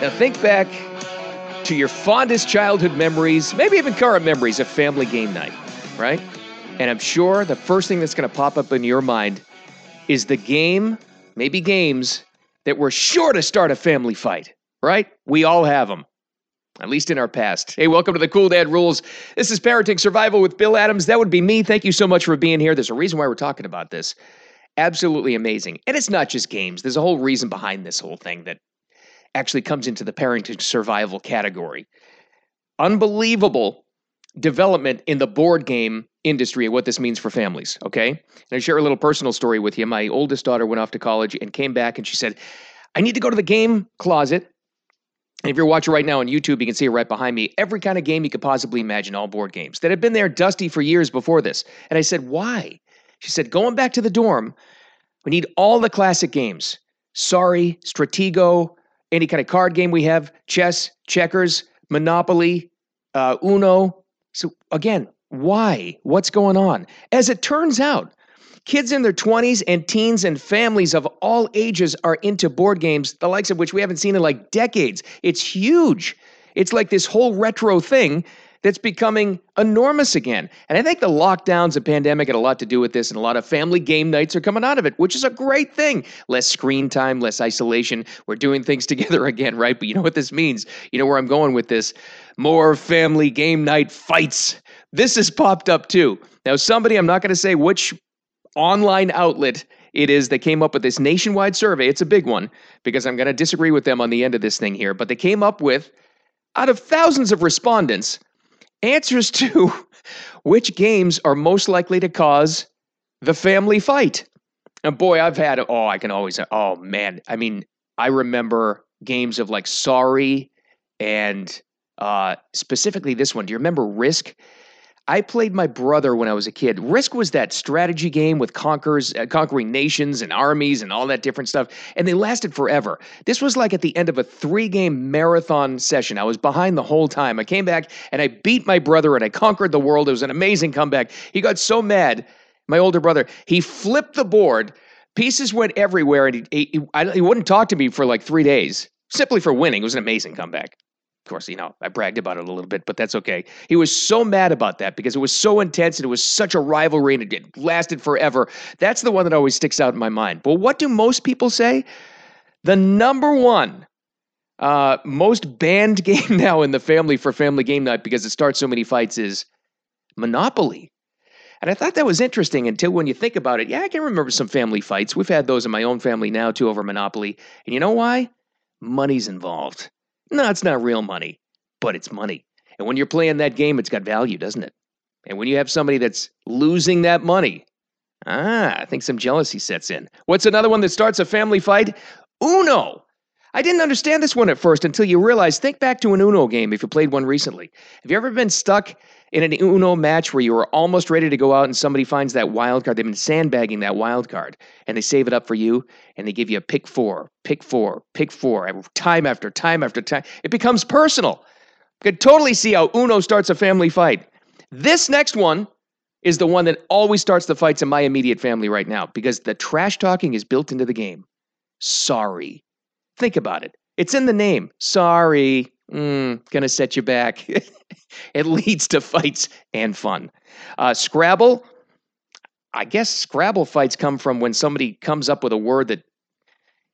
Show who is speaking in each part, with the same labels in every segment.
Speaker 1: Now think back to your fondest childhood memories, maybe even current memories of family game night, right? And I'm sure the first thing that's going to pop up in your mind is the game, maybe games, that were sure to start a family fight, right? We all have them, at least in our past. Hey, welcome to the Cool Dad Rules. This is Parenting Survival with Bill Adams. That would be me. Thank you so much for being here. There's a reason why we're talking about this. Absolutely amazing. And it's not just games, there's a whole reason behind this whole thing that actually comes into the parenting survival category. Unbelievable development in the board game industry and what this means for families. Okay. And I share a little personal story with you. My oldest daughter went off to college and came back and she said, I need to go to the game closet. And if you're watching right now on YouTube, you can see it right behind me. Every kind of game you could possibly imagine, all board games that had been there dusty for years before this. And I said, Why? She said, Going back to the dorm, we need all the classic games. Sorry, Stratego, any kind of card game we have, chess, checkers, Monopoly, uh, Uno. So again, why? What's going on? As it turns out, kids in their 20s and teens and families of all ages are into board games, the likes of which we haven't seen in like decades. It's huge. It's like this whole retro thing that's becoming enormous again. And I think the lockdowns and pandemic had a lot to do with this, and a lot of family game nights are coming out of it, which is a great thing. Less screen time, less isolation. We're doing things together again, right? But you know what this means? You know where I'm going with this? More family game night fights. This has popped up too. Now, somebody, I'm not going to say which online outlet it is that came up with this nationwide survey. It's a big one because I'm going to disagree with them on the end of this thing here. But they came up with, out of thousands of respondents, answers to which games are most likely to cause the family fight. And boy, I've had, oh, I can always, oh man. I mean, I remember games of like Sorry and uh, specifically this one. Do you remember Risk? I played my brother when I was a kid. Risk was that strategy game with conquers, uh, conquering nations and armies and all that different stuff, and they lasted forever. This was like at the end of a three game marathon session. I was behind the whole time. I came back and I beat my brother and I conquered the world. It was an amazing comeback. He got so mad, my older brother, he flipped the board. Pieces went everywhere, and he, he, he wouldn't talk to me for like three days simply for winning. It was an amazing comeback. Course, you know, I bragged about it a little bit, but that's okay. He was so mad about that because it was so intense and it was such a rivalry and it lasted forever. That's the one that always sticks out in my mind. But what do most people say? The number one uh, most banned game now in the family for family game night because it starts so many fights is Monopoly. And I thought that was interesting until when you think about it, yeah, I can remember some family fights. We've had those in my own family now too over Monopoly. And you know why? Money's involved. No, it's not real money, but it's money. And when you're playing that game, it's got value, doesn't it? And when you have somebody that's losing that money, ah, I think some jealousy sets in. What's another one that starts a family fight? Uno. I didn't understand this one at first until you realize think back to an Uno game if you played one recently. Have you ever been stuck in an Uno match where you were almost ready to go out and somebody finds that wild card? They've been sandbagging that wild card and they save it up for you and they give you a pick four, pick four, pick four, time after time after time. It becomes personal. You could totally see how Uno starts a family fight. This next one is the one that always starts the fights in my immediate family right now because the trash talking is built into the game. Sorry. Think about it. It's in the name. Sorry. Mm, gonna set you back. it leads to fights and fun. Uh, Scrabble. I guess Scrabble fights come from when somebody comes up with a word that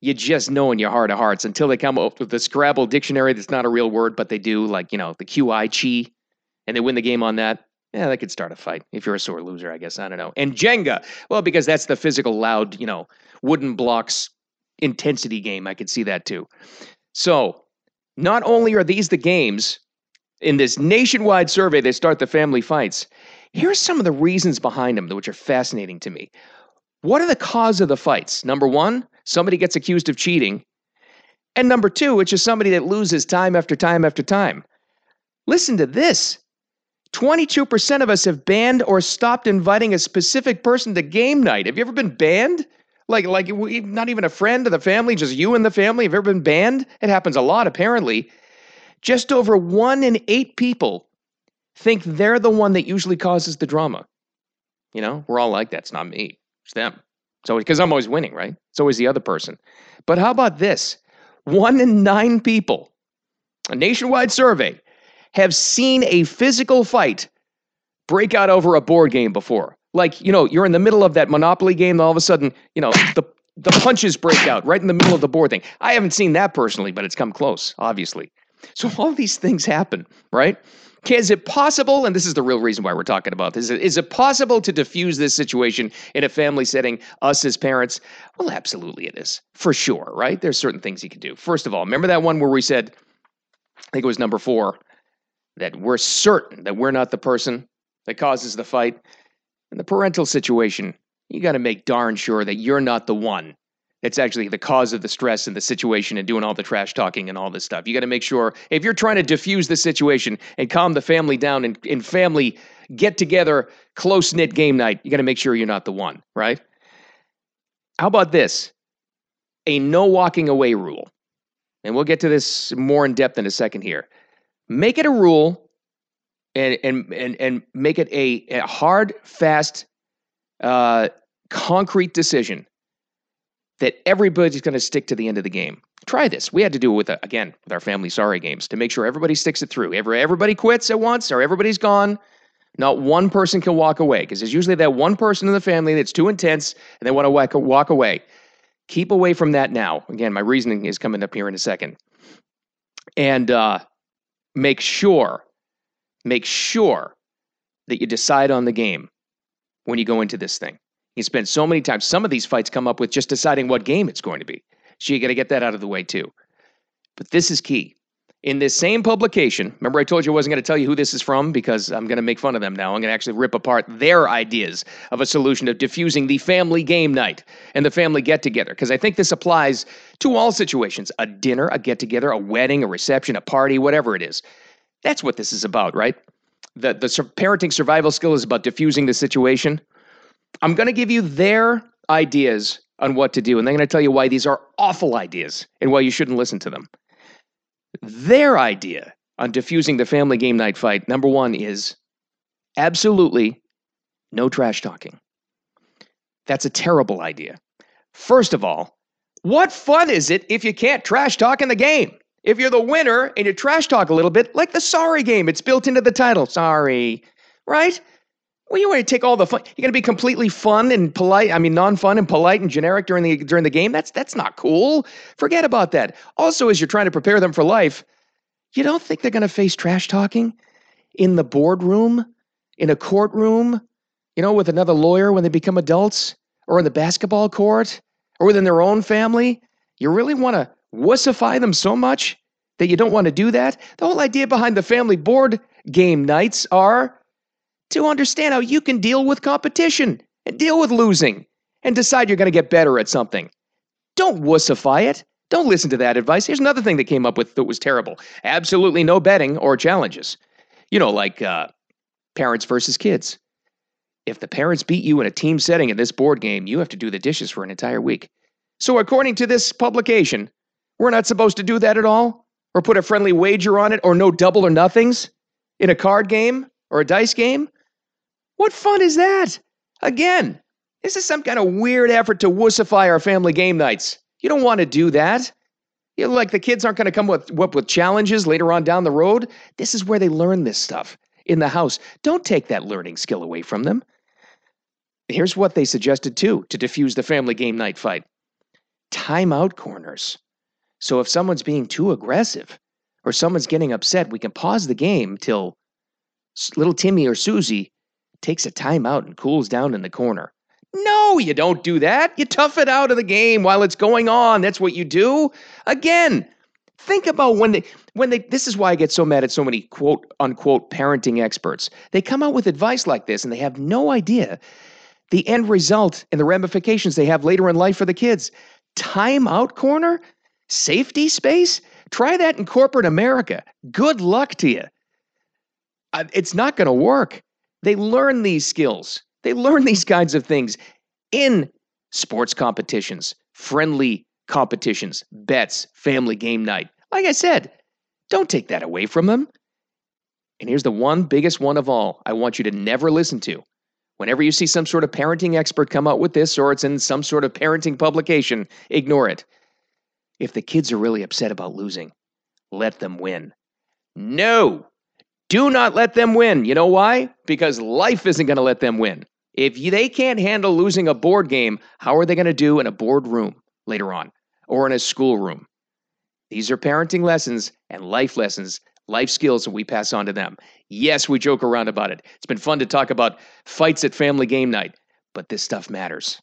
Speaker 1: you just know in your heart of hearts until they come up with the Scrabble dictionary that's not a real word, but they do, like, you know, the QI chi, and they win the game on that. Yeah, that could start a fight if you're a sore loser, I guess. I don't know. And Jenga, well, because that's the physical, loud, you know, wooden blocks intensity game. I could see that too. So, not only are these the games in this nationwide survey that start the family fights, here's some of the reasons behind them, which are fascinating to me. What are the cause of the fights? Number one, somebody gets accused of cheating. And number two, it's just somebody that loses time after time after time. Listen to this 22% of us have banned or stopped inviting a specific person to game night. Have you ever been banned? Like, like not even a friend of the family, just you and the family have ever been banned? It happens a lot, apparently. Just over one in eight people think they're the one that usually causes the drama. You know, we're all like that. It's not me, it's them. So, because I'm always winning, right? It's always the other person. But how about this? One in nine people a nationwide survey, have seen a physical fight break out over a board game before. Like, you know, you're in the middle of that Monopoly game, and all of a sudden, you know, the, the punches break out right in the middle of the board thing. I haven't seen that personally, but it's come close, obviously. So all these things happen, right? Is it possible, and this is the real reason why we're talking about this, is it possible to diffuse this situation in a family setting, us as parents? Well, absolutely it is, for sure, right? There's certain things you can do. First of all, remember that one where we said, I think it was number four, that we're certain that we're not the person that causes the fight? In the parental situation, you got to make darn sure that you're not the one that's actually the cause of the stress and the situation and doing all the trash talking and all this stuff. You got to make sure if you're trying to diffuse the situation and calm the family down and in family get together, close knit game night, you got to make sure you're not the one, right? How about this? A no walking away rule. And we'll get to this more in depth in a second here. Make it a rule and and and, and make it a, a hard, fast, uh, concrete decision that everybody's going to stick to the end of the game. Try this. We had to do it with, uh, again, with our family sorry games to make sure everybody sticks it through. Every, everybody quits at once or everybody's gone. Not one person can walk away because there's usually that one person in the family that's too intense and they want to walk, walk away. Keep away from that now. Again, my reasoning is coming up here in a second. And uh, make sure, make sure that you decide on the game when you go into this thing. You spend so many times. Some of these fights come up with just deciding what game it's going to be. So you got to get that out of the way too. But this is key. In this same publication, remember I told you I wasn't going to tell you who this is from because I'm going to make fun of them now. I'm going to actually rip apart their ideas of a solution of diffusing the family game night and the family get together. Because I think this applies to all situations a dinner, a get together, a wedding, a reception, a party, whatever it is. That's what this is about, right? The, the parenting survival skill is about diffusing the situation. I'm going to give you their ideas on what to do, and they're going to tell you why these are awful ideas and why you shouldn't listen to them. Their idea on diffusing the family game night fight number one is absolutely no trash talking. That's a terrible idea. First of all, what fun is it if you can't trash talk in the game? If you're the winner and you trash talk a little bit, like the sorry game, it's built into the title. Sorry, right? Well, you want to take all the fun. You're going to be completely fun and polite. I mean, non-fun and polite and generic during the during the game. That's that's not cool. Forget about that. Also, as you're trying to prepare them for life, you don't think they're going to face trash talking in the boardroom, in a courtroom, you know, with another lawyer when they become adults, or in the basketball court, or within their own family. You really want to wussify them so much that you don't want to do that. The whole idea behind the family board game nights are to understand how you can deal with competition and deal with losing and decide you're going to get better at something. Don't wussify it. Don't listen to that advice. Here's another thing that came up with that was terrible absolutely no betting or challenges. You know, like uh, parents versus kids. If the parents beat you in a team setting in this board game, you have to do the dishes for an entire week. So, according to this publication, we're not supposed to do that at all, or put a friendly wager on it, or no double or nothings in a card game or a dice game. What fun is that? Again, this is some kind of weird effort to wussify our family game nights. You don't want to do that. You know, like the kids aren't going to come with, up with challenges later on down the road. This is where they learn this stuff in the house. Don't take that learning skill away from them. Here's what they suggested too to diffuse the family game night fight timeout corners. So if someone's being too aggressive or someone's getting upset, we can pause the game till little Timmy or Susie takes a timeout and cools down in the corner. No, you don't do that. You tough it out of the game while it's going on. That's what you do. Again, think about when they when they this is why I get so mad at so many quote unquote parenting experts. They come out with advice like this and they have no idea the end result and the ramifications they have later in life for the kids. Timeout corner? Safety space? Try that in corporate America. Good luck to you. Uh, it's not going to work. They learn these skills. They learn these kinds of things in sports competitions, friendly competitions, bets, family game night. Like I said, don't take that away from them. And here's the one biggest one of all I want you to never listen to. Whenever you see some sort of parenting expert come out with this or it's in some sort of parenting publication, ignore it. If the kids are really upset about losing, let them win. No, do not let them win. You know why? Because life isn't going to let them win. If they can't handle losing a board game, how are they going to do in a boardroom later on or in a schoolroom? These are parenting lessons and life lessons, life skills that we pass on to them. Yes, we joke around about it. It's been fun to talk about fights at family game night, but this stuff matters.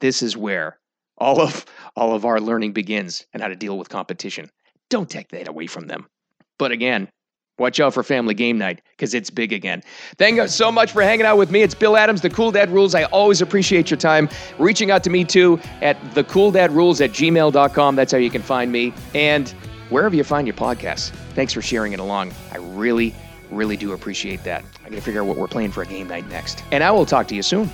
Speaker 1: This is where all of all of our learning begins and how to deal with competition. Don't take that away from them. But again, Watch out for family game night because it's big again. Thank you so much for hanging out with me. It's Bill Adams, The Cool Dad Rules. I always appreciate your time. Reaching out to me too at thecooldadrules at gmail.com. That's how you can find me. And wherever you find your podcasts. Thanks for sharing it along. I really, really do appreciate that. I got to figure out what we're playing for a game night next. And I will talk to you soon.